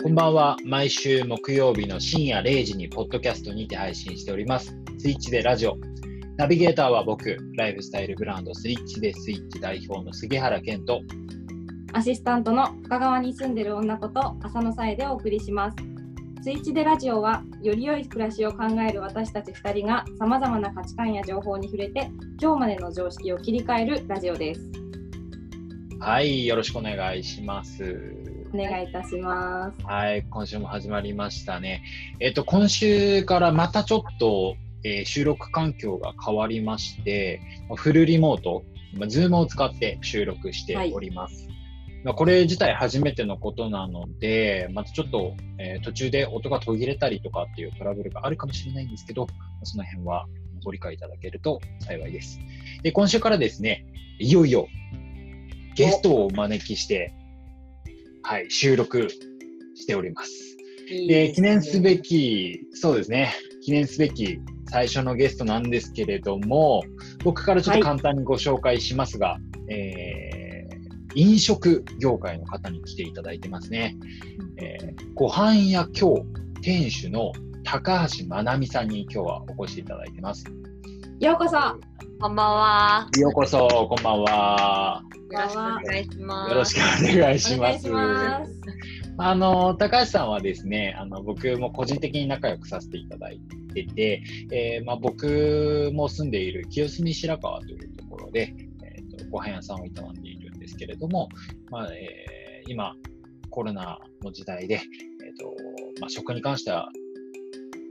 こんばんは。毎週木曜日の深夜0時にポッドキャストにて配信しております。スイッチでラジオ。ナビゲーターは僕、ライフスタイルブランドスイッチでスイッチ代表の杉原健と、アシスタントの深川に住んでる女こと浅野さえでお送りします。スイッチでラジオは、より良い暮らしを考える私たち2人がさまざまな価値観や情報に触れて、今日までの常識を切り替えるラジオです。はい、よろしくお願いします。お願いいたします。はい、今週も始まりましたね。えっと、今週からまたちょっと、えー収録環境が変わりまして、フルリモート、まあ、ズームを使って収録しております。まあこれ自体初めてのことなので、またちょっと、えー途中で音が途切れたりとかっていうトラブルがあるかもしれないんですけど、その辺はご理解いただけると幸いです。で、今週からですね、いよいよゲストをお招きして、はい、収録しております。で、記念すべき、そうですね、記念すべき最初のゲストなんですけれども、僕からちょっと簡単にご紹介しますが、えー飲食業界の方に来ていただいてますね。えーご飯屋今日店主の高橋まなみさんに今日はお越しいただいてます。ようこそ。こんばんは。ようこそ、こんばんは。よろしくお願いします。よろしくお願いします。お願いします。あの、高橋さんはですね、あの、僕も個人的に仲良くさせていただいてて、えーまあ、僕も住んでいる清澄白河というところで、えーとご飯屋さんを営んでいるんですけれども、まあえー今、コロナの時代で、えーとまあ、食に関しては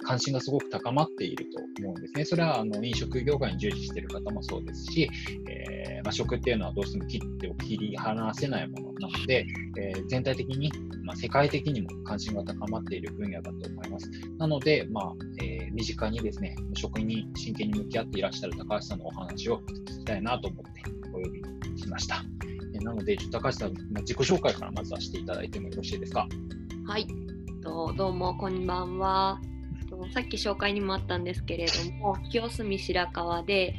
関心がすごく高まっていると思うんですね。それはあの飲食業界に従事している方もそうですし、えーまあ、食っていうのはどうしても切ってを切り離せないものなので、えー全体的に、まあ、世界的にも関心が高まっている分野だと思います。なので、まあえー身近にですね、食に真剣に向き合っていらっしゃる高橋さんのお話を聞きたいなと思ってお呼びしました。えーなので、ちょっと高橋さん、自己紹介からまずはしていただいてもよろしいですか？はい。どうもこんばんは。とさっき紹介にもあったんですけれども、清澄白河で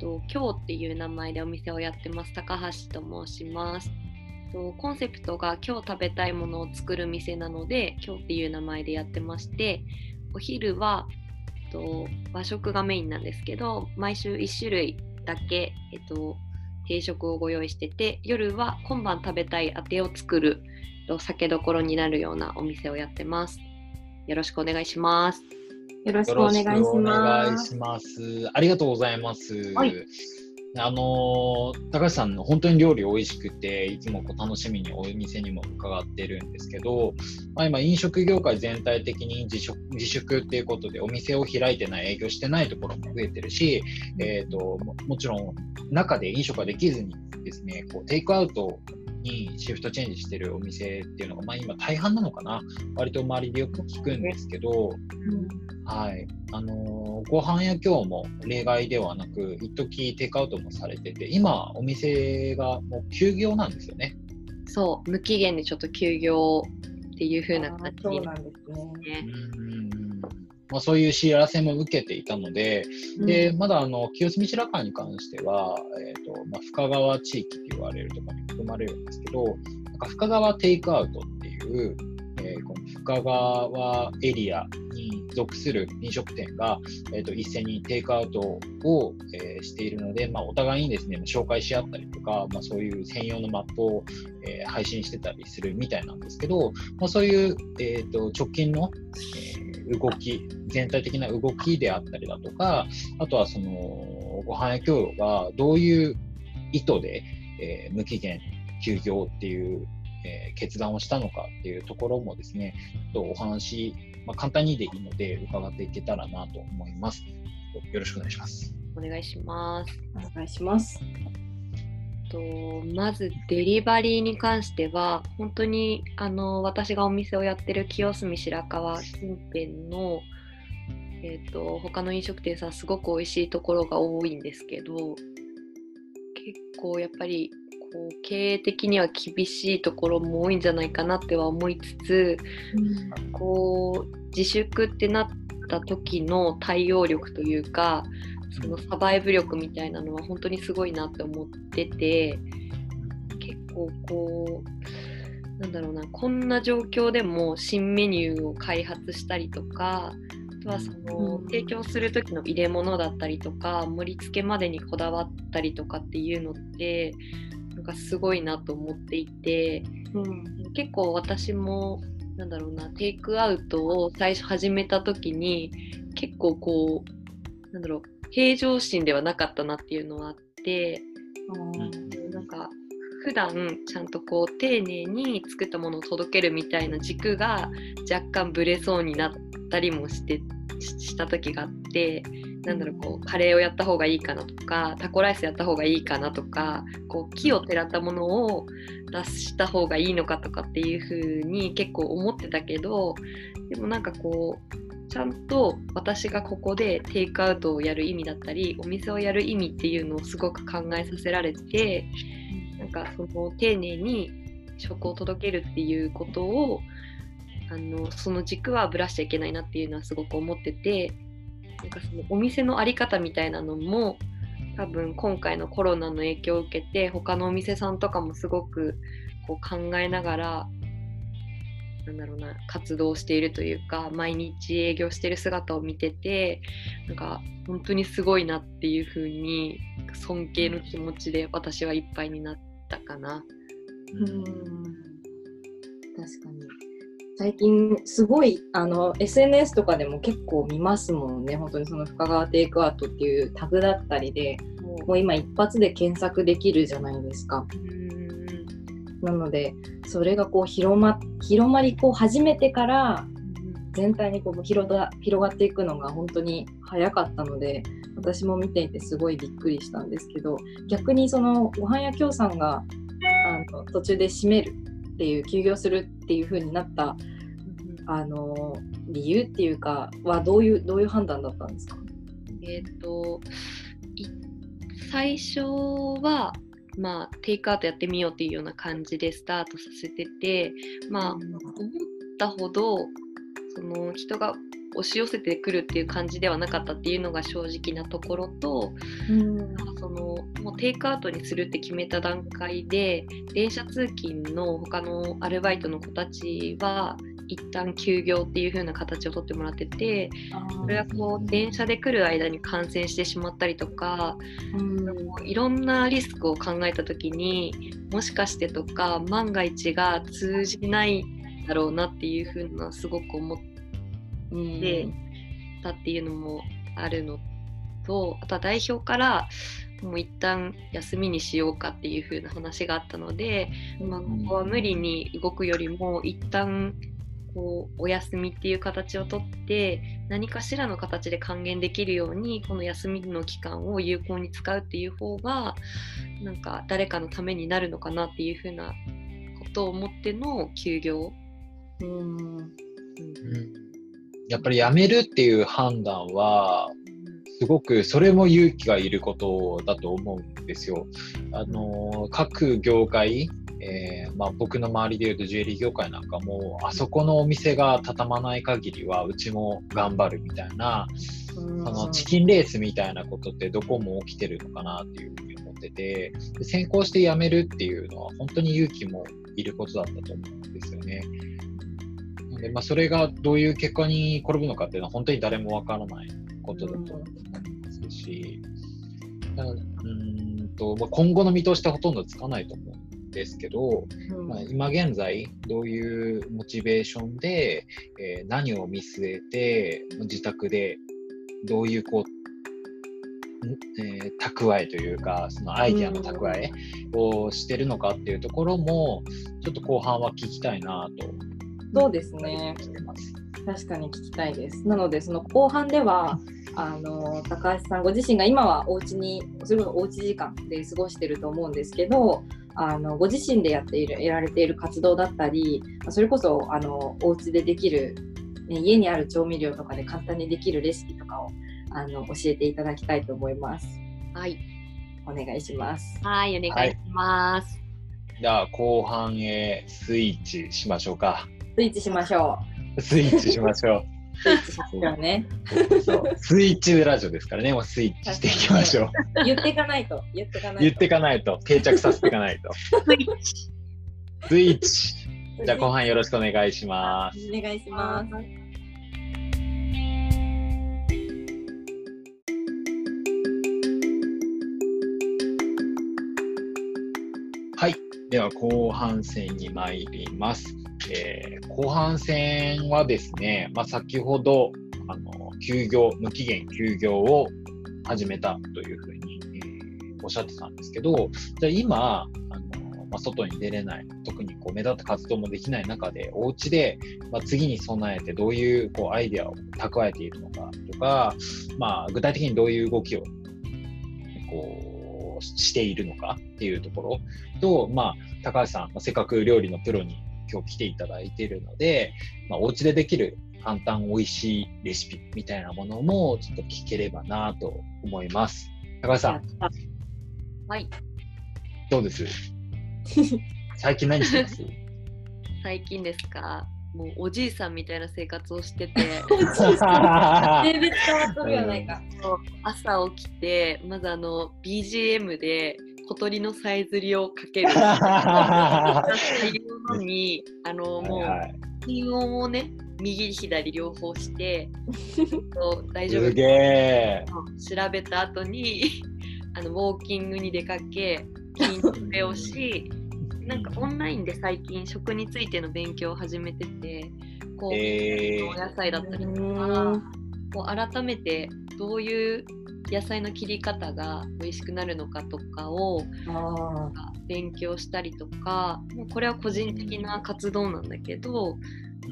と今日っていう名前でお店をやってます高橋と申します。とコンセプトが今日食べたいものを作る店なので、今日っていう名前でやってまして、お昼はと和食がメインなんですけど、毎週1種類だけ、えっと、定食をご用意してて、夜は今晩食べたいあてを作ると酒どころになるようなお店をやってます。よろしくお願いします。よろしくお願いしよろしくお願います。します。ありがとうございます。はいあのー高橋さんの本当に料理美味しくて、いつもこう楽しみにお店にも伺ってるんですけど、まあ、今飲食業界全体的に自粛自粛っていうことでお店を開いてない、営業してないところも増えてるし、えっ、とも、もちろん中で飲食ができずにですね、こうテイクアウトにシフトチェンジしてるお店っていうのが、まあ今大半なのかな割と周りでよく聞くんですけど、はい。あのーご飯屋今日も例外ではなく、一時テイクアウトもされてて、今、お店がもう休業なんですよね。そう、無期限でちょっと休業っていう風なあー形そうになんですね。まあ、そういう知らせも受けていたので、で、まだあの清澄白河に関しては、えーとまあ、深川地域と言われるところに含まれるんですけど、なんか深川テイクアウトっていう、えーこの深川エリアに属する飲食店が、えー、と一斉にテイクアウトを、えーしているので、まあ、お互いにですね、紹介し合ったりとか、まあ、そういう専用のマップを、えー配信してたりするみたいなんですけど、まあ、そういう、えー、と直近の、えー動き、全体的な動きであったりだとか、あとはその、ご飯屋協与がどういう意図で、えー無期限休業っていう、えー決断をしたのかっていうところもですね、とお話、まあ、簡単にでいいので伺っていけたらなと思います。よろしくお願いします。お願いします。お願いします。とまずデリバリーに関しては本当にあの私がお店をやってる清澄白河近辺の、えー、と他の飲食店さんすごく美味しいところが多いんですけど結構やっぱりこう経営的には厳しいところも多いんじゃないかなっては思いつつこう自粛ってなった時の対応力というかそのサバイブ力みたいなのは本当にすごいなって思ってて結構こうなんだろうなこんな状況でも新メニューを開発したりとかあとはその、提供する時の入れ物だったりとか盛り付けまでにこだわったりとかっていうのってなんかすごいなと思っていて、うん、結構私もなんだろうなテイクアウトを最初始めた時に結構こうなんだろう平常心ではなかったなっていうのはあって、うん、なんか普段ちゃんとこう丁寧に作ったものを届けるみたいな軸が若干ブレそうになったりもしてした時があってなんだろうこうカレーをやった方がいいかなとかタコライスやった方がいいかなとかこう木をてらったものを出した方がいいのかとかっていう風に結構思ってたけどでもなんかこうちゃんと私がここでテイクアウトをやる意味だったりお店をやる意味っていうのをすごく考えさせられてなんかその丁寧に食を届けるっていうことをあのその軸はぶらしちゃいけないなっていうのはすごく思っててなんかそのお店の在り方みたいなのも多分今回のコロナの影響を受けて他のお店さんとかもすごくこう考えながらなんだろうな活動しているというか毎日営業してる姿を見ててなんか本当にすごいなっていう風に尊敬の気持ちで私はいっぱいになったかな。うん。確かに最近すごいあの SNS とかでも結構見ますもんね。本当にその深川テイクアウトっていうタグだったりでもう今一発で検索できるじゃないですか。なのでそれがこう広ま広まりこう始めてから全体にこう広が広がっていくのが本当に早かったので私も見ていてすごいびっくりしたんですけど逆にそのごはん屋京さんがあの途中で閉めるっていう休業するっていう風になったあの理由っていうかはどういうどういう判断だったんですか？えっ、ー、と最初はまあテイクアウトやってみようっていうような感じでスタートさせててまあ思ったほどその人が押し寄せてくるっていう感じではなかったっていうのが正直なところと、うん、そのもうテイクアウトにするって決めた段階で電車通勤の他のアルバイトの子たちは一旦休業っていう風な形をとってもらっててそれはこう電車で来る間に感染してしまったりとか、うん、いろんなリスクを考えた時にもしかしてとか万が一が通じないだろうなっていう風なすごく思ってたっていうのもあるのとあとは代表からもう一旦休みにしようかっていう風な話があったので、まあ、ここは無理に動くよりも一旦こうお休みっていう形をとって何かしらの形で還元できるようにこの休みの期間を有効に使うっていう方がなんか誰かのためになるのかなっていうふうなことを思っての休業。うん、うん、やっぱり辞めるっていう判断はすごくそれも勇気がいることだと思うんですよ。あの各業界えーまあ、僕の周りでいうとジュエリー業界なんかもあそこのお店が畳まない限りはうちも頑張るみたいな、そのチキンレースみたいなことってどこも起きてるのかなっていうふうに思ってて先行して辞めるっていうのは本当に勇気もいることだったと思うんですよね。でまあ、それがどういう結果に転ぶのかっていうのは本当に誰もわからないことだと思いますし、うんとまあ、今後の見通しってほとんどつかないと思うですけど、うん、まあ、今現在どういうモチベーションで、えー、何を見据えて自宅でどういうこう、えー、蓄えというかそのアイデアの蓄えをしてるのかっていうところもちょっと後半は聞きたいなとそうですね確かに聞きたいですなのでその後半ではあの高橋さんご自身が今はお家にそれこそおうち時間で過ごしてると思うんですけどあのご自身でやっているやられている活動だったりそれこそあのお家でできる、ね、家にある調味料とかで簡単にできるレシピとかをあの教えていただきたいと思います。はい。お願いします。はい、お願いします。はい、じゃあ後半へスイッチしましょうか。スイッチしましょう。スイッチしましょう。スイッチしましね。スイッチラジオですからね、もうスイッチしていきましょう。言っていかないと。言っていかないと。言っていかないと。定着させていかないと。スイッチ。スイッチ。じゃあ後半よろしくお願いします。お願いします。はい。では後半戦に参ります。えー後半戦はですね、まあ、先ほどあの休業、無期限休業を始めたというふうに、えーおっしゃってたんですけど、じゃあ今、あのまあ、外に出れない、特にこう目立った活動もできない中で、お家で、まあ、次に備えてどういうこうアイデアを蓄えているのかとか、まあ、具体的にどういう動きをこうしているのかっていうところと、まあ、高橋さん、ませっかく料理のプロに今日来ていただいているので、まあ、お家でできる簡単美味しいレシピみたいなものもちょっと聞ければなと思います。高橋さん、はい。どうです？最近何してます？最近ですか？もうおじいさんみたいな生活をしてて。朝起きてまずあの BGM で小鳥のさえずりをかける のにあのもうはいをね右左両方して 大丈夫。調べた後に あのウォーキングに出かけ筋トレをし なんかオンラインで最近食についての勉強を始めててこう、えー。お野菜だったりとうかんこう改めてどういう野菜の切り方が美味しくなるのかとかをあ勉強したりとかもうこれは個人的な活動なんだけど、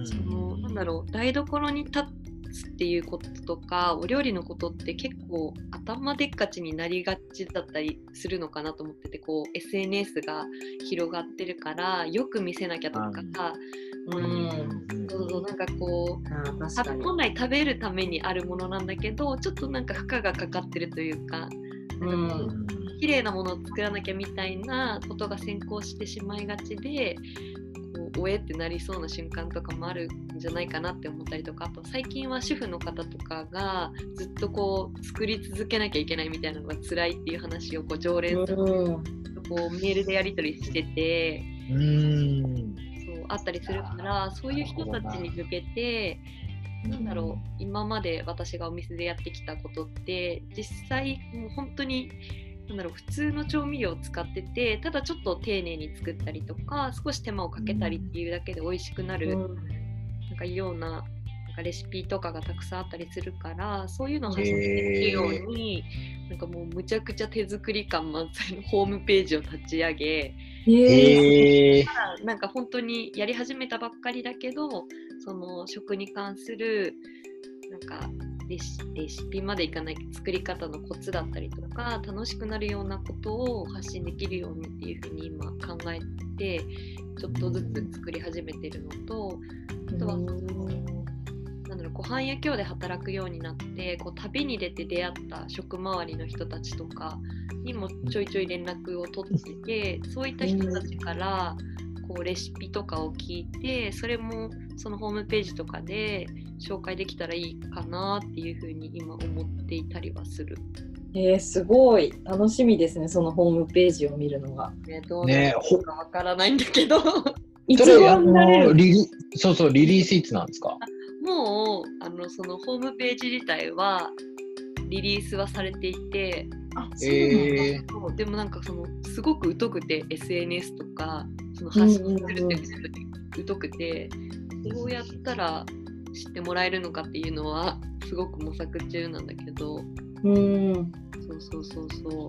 そのなんだろう台所に立つっていうこととかお料理のことって結構頭でっかちになりがちだったりするのかなと思っててこう SNS が広がってるからよく見せなきゃとか、ううん。うそうなんかこう。本来食べるためにあるものなんだけどちょっとなんか負荷がかかってるというかうん綺麗なものを作らなきゃみたいなことが先行してしまいがちでこうおえってなりそうな瞬間とかもあるんじゃないかなって思ったりとかあと最近は主婦の方とかがずっとこう作り続けなきゃいけないみたいなのが辛いっていう話をこう常連さんとうんこうメールでやり取りしてて。あったりするからそういう人たちに向けてなんだろう今まで私がお店でやってきたことって実際もう本当になんだろう普通の調味料を使っててただちょっと丁寧に作ったりとか少し手間をかけたりっていうだけで美味しくなる、うん。なんかようなかレシピとかがたくさんあったりするからそういうのを発信できるように、なんかもうむちゃくちゃ手作り感満載の ホームページを立ち上げ。なんか本当にやり始めたばっかりだけどその食に関するなんかレシレシピまでいかない作り方のコツだったりとか楽しくなるようなことを発信できるようにっていうふうに今考えてちょっとずつ作り始めてるのとあとはご飯や今日で働くようになってこう旅に出て出会った職周りの人たちとかにもちょいちょい連絡を取っててそういった人たちからこうレシピとかを聞いてそれもそのホームページとかで紹介できたらいいかなっていうふうに今思っていたりはする。えー、すごい楽しみですね、そのホームページを見るのが。ね、どうなるかわからないんだけど いつそれあ頃になれるのリリそうそう、リリースいつなんですか？もうあのそのホームページ自体はリリースはされていてあ、そうなんだ。えー、でもなんかそのすごく疎くて SNS とかその発信するっていうことに疎くて、どうやったら知ってもらえるのかっていうのはすごく模索中なんだけどうん。そうそうそうそう。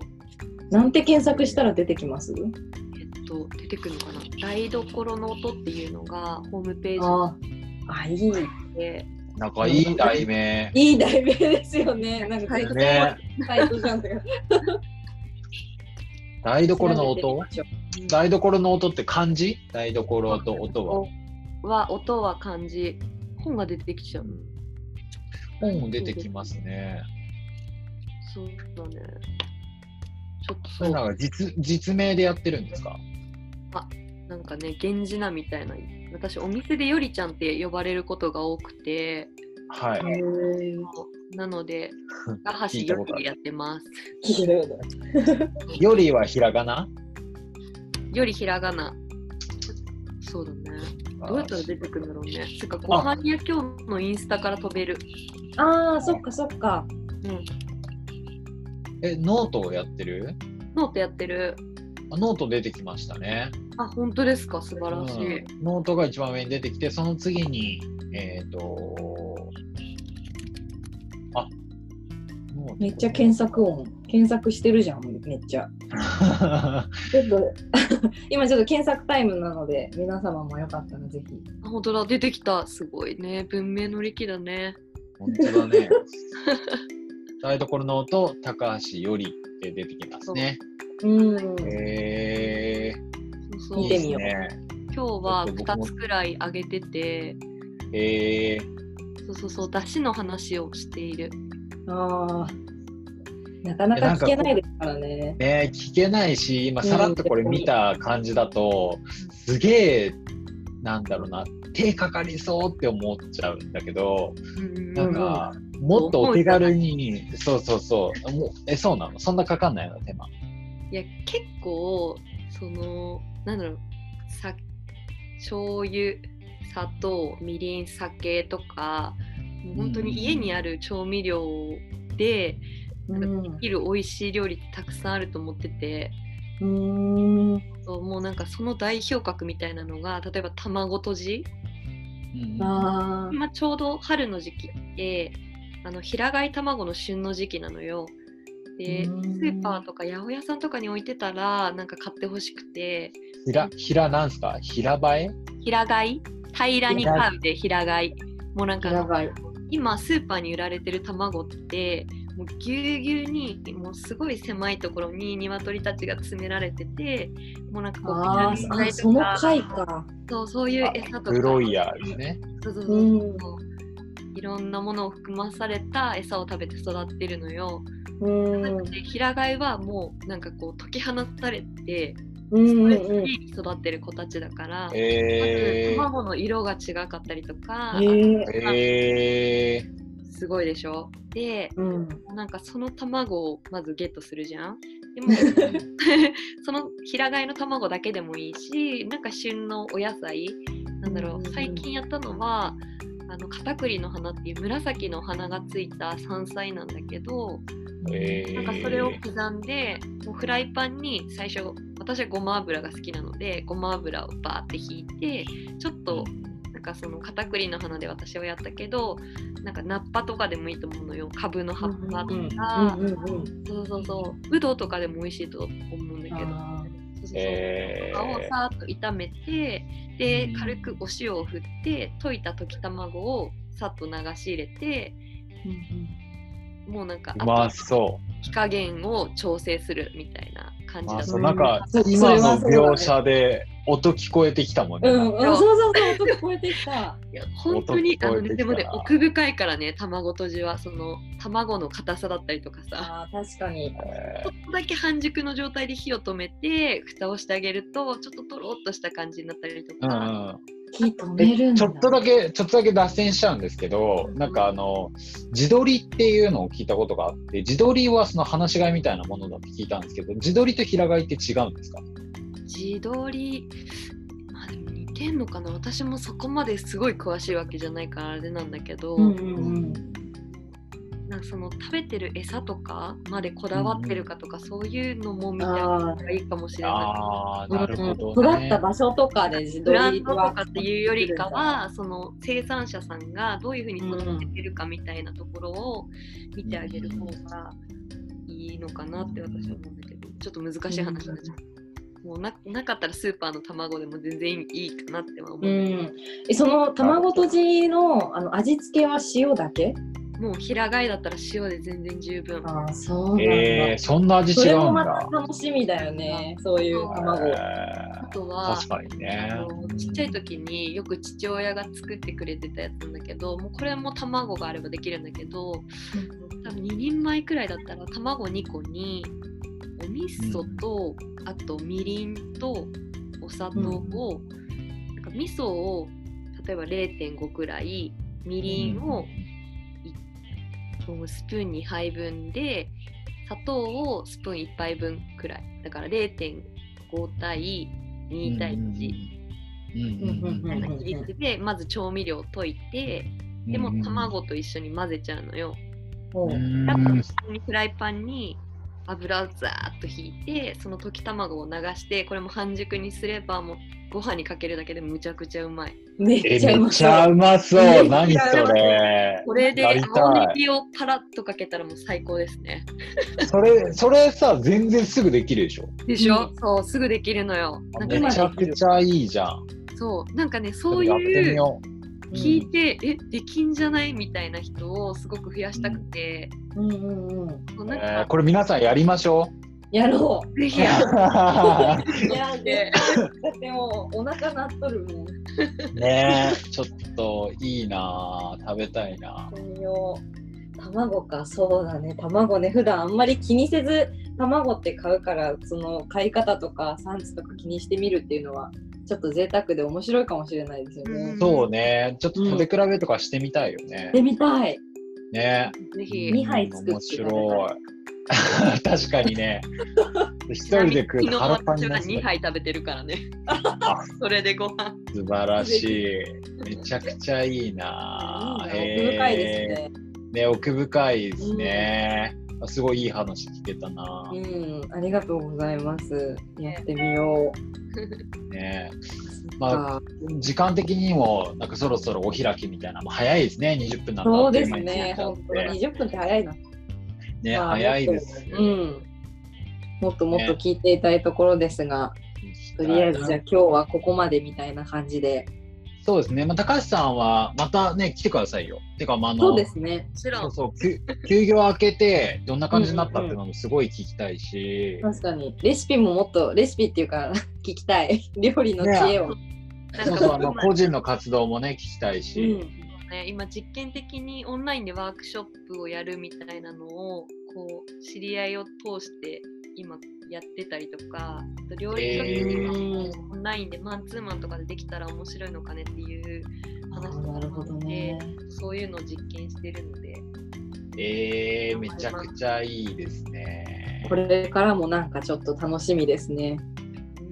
なんて検索したら出てきます？えっと出てくるのかな？台所の音っていうのがホームペーああ、いい。ジでなんかいい題名。いい題名ですよね。なんか絶対ね、サイトじゃん。台所の音？台所の音って漢字？台所と音は？は音は漢字本が出てきちゃう本も出てきますね。そうだねちょっとそうなんか実実名でやってるんですか？なんかね、源氏名みたいな、私、お店でよりちゃんって呼ばれることが多くて、はい。なので、高橋よりやってます。よりはひらがな？よりひらがな。そうだね。どうやったら出てくるんだろうね。つうか、ご飯や今日のインスタから飛べる。ああ、そっかそっか。うん。え、ノートをやってる？ノートやってる。あノート出てきましたね。あ、本当ですか？素晴らしい。うんノートが一番上に出てきて、その次に、えっ、と、あ、めっちゃ検索音。検索してるじゃん、めっちゃ。ちょっと 今ちょっと検索タイムなので、皆様もよかったらぜひ。あ、本当だ。出てきた。すごいね。文明の利器だね。本当だね。台所ノート、高橋よりって出てきますね。うん。えそうそう見てみようね。今日はちょっと僕も2つくらいあげてて、えー、そうそうそう、出汁の話をしている。ああ。なかなか聞けないですからね。ね、聞けないし、今さらっとこれ見た感じだと、すげえ、なんだろうな、手かかりそうって思っちゃうんだけど、うんなんか、もっとお手軽に、そうそうそう、もうえ、そうなの？そんなかかんないの、手間。いや、結構、その、なんだろう、さ醤油、砂糖、みりん、酒とか、もう本当に家にある調味料で、うん。できる美味しい料理ってたくさんあると思ってて、うん。そうもうなんかその代表格みたいなのが例えば卵とじうんああ。今ちょうど春の時期であの平飼い卵の旬の時期なのよでスうん。ーパーとか八百屋さんとかに置いてたらなんか買ってほしくて。ひら、ひらなんすか？平映え？平飼い？平らに飼うで平飼い。もうなんか。今スーパーに売られてる卵ってもうぎゅうぎゅうにもうすごい狭いところに鶏たちが詰められててもうなんかこうあビタミンーあ、その剤とか。そうそういう餌とか。ブロイヤーですね。そうそうそう。うん。そう。いろんなものを含まされた餌を食べて育ってるのよ。うん。で平飼いはもうなんかこう解き放たれてうんうんそれうん。に育ってる子たちだから、えまず卵の色が違かったりとか、えーすごいでしょ？でうん。なんかその卵をまずゲットするじゃん？でも その平飼いの卵だけでもいいしなんか旬のお野菜なんだろう最近やったのはあの片栗の花っていう紫の花がついた山菜なんだけどー、えー、なんかそれを刻んでもうフライパンに最初私はごま油が好きなのでごま油をバーってひいてちょっとなんかその片栗の花で私はやったけどなんかナッパとかでもいいと思うのよ。カブの葉っぱとか。そうそうそう。うどとかでも美味しいと思うんだけど。あそうそうそう。えーとかをさーっと炒めてでうん軽くお塩を振って溶いた溶き卵をさっと流し入れてーもうなんかうまあとそ火加減を調整するみたいな感じだとそうなんか今の描写で音聞こえてきたもんね。うん、そうそうそう、音聞こえてきた。いや本当にあのねでもね奥深いからね卵とじはその卵の硬さだったりとかさああ、確かに。えちょっとだけ半熟の状態で火を止めて蓋をしてあげるとちょっととろっとした感じになったりとーか、うん火止めるんだ。えちょっとだけ、ちょっとだけ脱線しちゃうんですけど、うんなんかあの、自撮りっていうのを聞いたことがあって、自撮りはその放し飼いみたいなものだって聞いたんですけど、自撮りと平飼いって違うんですか？自撮りまあでも似てんのかな？私もそこまですごい詳しいわけじゃないからあれなんだけど、うんうんうん。なんかその食べてる餌とかまでこだわってるかとか、そういうのも見てああげたらいいかもしれない。ああ、なるほど、ね。育った場所とかで自撮ブランドとかっていうよりかはその生産者さんがどういうふうに育ててるかみたいなところを見てあげる方がいいのかなって私は思うんだけどちょっと難しい話になっちゃう。もうななかったらスーパーの卵でも全然いいかなっては思う、うん。え、その卵とじのあの味付けは塩だけ？もう平飼いだったら塩で全然十分ああ、そうなんだ。えー、そんな味違それもうんだまた。楽しみだよね。そういう卵。えあとーは確かにねあ。のちっちゃい時によく父親が作ってくれてたやつなんだけどもうこれも卵があればできるんだけど多分2人前くらいだったら卵2個にお味噌と、あとみりんとお砂糖を、なんか味噌を例えば0.5くらいみりんをいスプーン2杯分で砂糖をスプーン1杯分くらい。だから0.5対2対1、うんうんみたいな比率でまず調味料を溶いてでも卵と一緒に混ぜちゃうのよ。ほううんあと普通にフライパンに油をザーッと引いてその溶き卵を流してこれも半熟にすればもうご飯にかけるだけでむちゃくちゃうまい。めえっちゃうまそうそう。何それ。これで青ネギをパラッとかけたらもう最高ですね。それ、それさ、全然すぐできるでしょ？でしょ、うんそうすぐできるのよ。なんかねめちゃくちゃいいじゃん。そうなんかねそういうよ聞いて、えできんじゃない？みたいな人をすごく増やしたくて、うんうんうんえこれ皆さんやりましょやろう。ぜひやう。いや、でだってもうお腹鳴っとるもん。ねえ、ちょっといいなぁ食べたいな卵か、そうだね。卵ね、普段あんまり気にせず、卵って買うから、その買い方とか産地とか気にしてみるっていうのは、ちょっと贅沢で面白いかもしれないですよね。うんそうね、ちょっと食べ比べとかしてみたいよね。でみたい。ねぜひ。二杯作って面白い。確かにね。一人で食うと腹パンに2なっちゃう杯食べてるからね。あ それでご飯。素晴らしい。めちゃくちゃいいなぁ。いいな奥深いですね。ね、奥深いですね。すごいいい話聞けたなう。ん、ありがとうございます。やってみよう。ね、まま時間的にもなんかそろそろお開きみたいな、もう早いですね、20分なんてそうですね。本当てに20分って早いな。ね、まあ早いです。うん。もっともっと聞いていたいところですが、とりあえずじゃあ今日はここまでみたいな感じで。そうですね、まあ、高橋さんはまたね、来てくださいよ。てか、まあ、あのそうですね。もちろ。そうんそう休休業明けてどんな感じになったっていうのもすごい聞きたいし、確かに。レシピももっと、レシピっていうか、聞きたい。料理の知恵を。なんかそうそうあの今個人の活動もね聞きたいし、うん。ね、今実験的にオンラインでワークショップをやるみたいなのをこう知り合いを通して今やってたりとかあと料理とかもオンラインでマンツーマンとかでできたら面白いのかねっていうあ話ーなるほどね。そういうのを実験してるのでえー、めちゃくちゃいいですね。これからもなんかちょっと楽しみですね。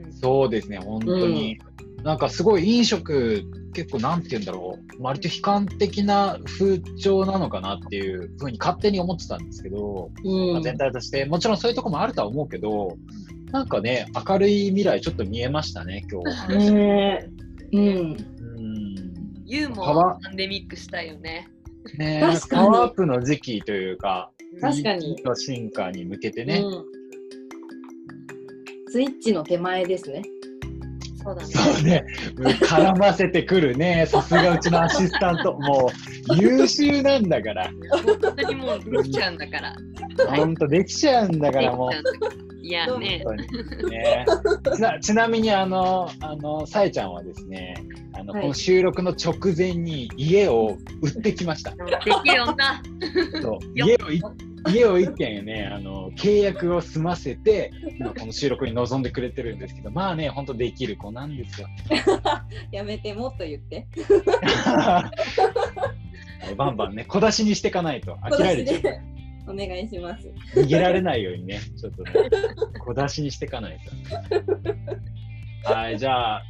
うんそうですね、本当に。なんかすごい飲食、結構なんて言うんだろう、割と悲観的な風潮なのかなっていうふうに勝手に思ってたんですけど、うん。まあ全体として、もちろんそういうとこもあるとは思うけど、なんかね、明るい未来ちょっと見えましたね、今日お話。ねユーモパワアパンデミックしたいよね。ね確かにパワーアップの時期というか、確かにいいと進化に向けてね、うん。スイッチの手前ですね。そうだね。そうね、絡ませてくるね、さすがうちのアシスタント、もう優秀なんだから、本当にもうできちゃうんだから。ほんとできちゃうんだから、もう。いやね。ねちなみにあの、あの、さえちゃんはですね、あの、はいこの収録の直前に家を売ってきました。できる女。そう家をい家を一軒ね、あの、契約を済ませて、今この収録に臨んでくれてるんですけど、まあね、本当できる子なんですよ。やめて、もっと言って。バンバンね、小出しにしていかないと飽きられちゃう。でお願いします。逃げられないようにね、ちょっとね、小出しにしていかないと。はい、じゃあ、あ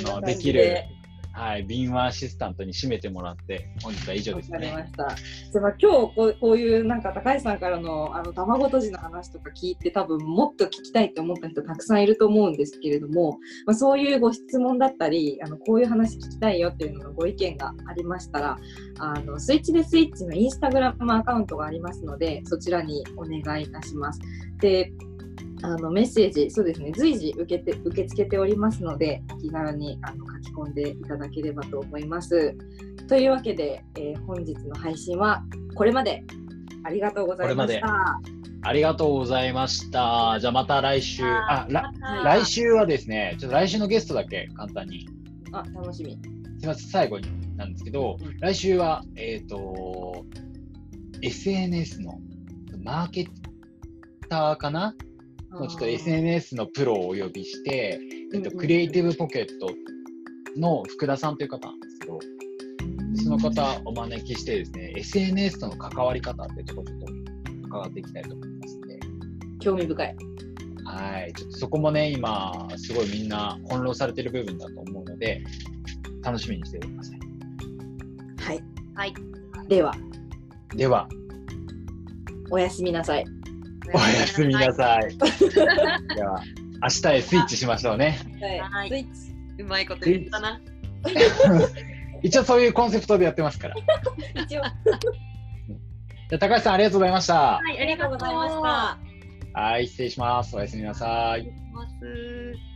の、できるはい、敏腕アシスタントに締めてもらって、本日は以上ですわかりま。した。じゃあまあ今日こうこういうなんか高橋さんからのあの卵とじの話とか聞いて多分もっと聞きたいって思った人たくさんいると思うんですけれども、まあ、そういうご質問だったりあのこういう話聞きたいよっていうののご意見がありましたらあのスイッチでスイッチのインスタグラムアカウントがありますのでそちらにお願いいたします。であのメッセージ、そうですね、随時受けて受け付けておりますので、お気軽にあの書き込んでいただければと思います。というわけで、えー本日の配信はこれまで。ありがとうございましこれた。ありがとうございました。じゃあまた来週、あ、来週はですね、ちょっと来週のゲストだけ簡単に、あ、楽しみ。すみません、最後になんですけど、うん来週は、えっ、と、SNS のマーケターかな？もうちょっと SNS のプロをお呼びして、えっと、クリエイティブポケットの福田さんという方なんですけど、その方お招きしてですね、SNS との関わり方っていうところちょっと伺っていきたいと思いますので、興味深い。はい。ちょっとそこもね、今、すごいみんな翻弄されてる部分だと思うので、楽しみにしてください。はい。はい。では、では、おやすみなさい。おやすみなさい。では、明日へスイッチしましょうね。はいスイッチ。うまいこと言ったな。一応そういうコンセプトでやってますから。一応。じゃあ高橋さんありがとうございました。はい、ありがとうございました。はい、失礼します。おやすみなさい。ます。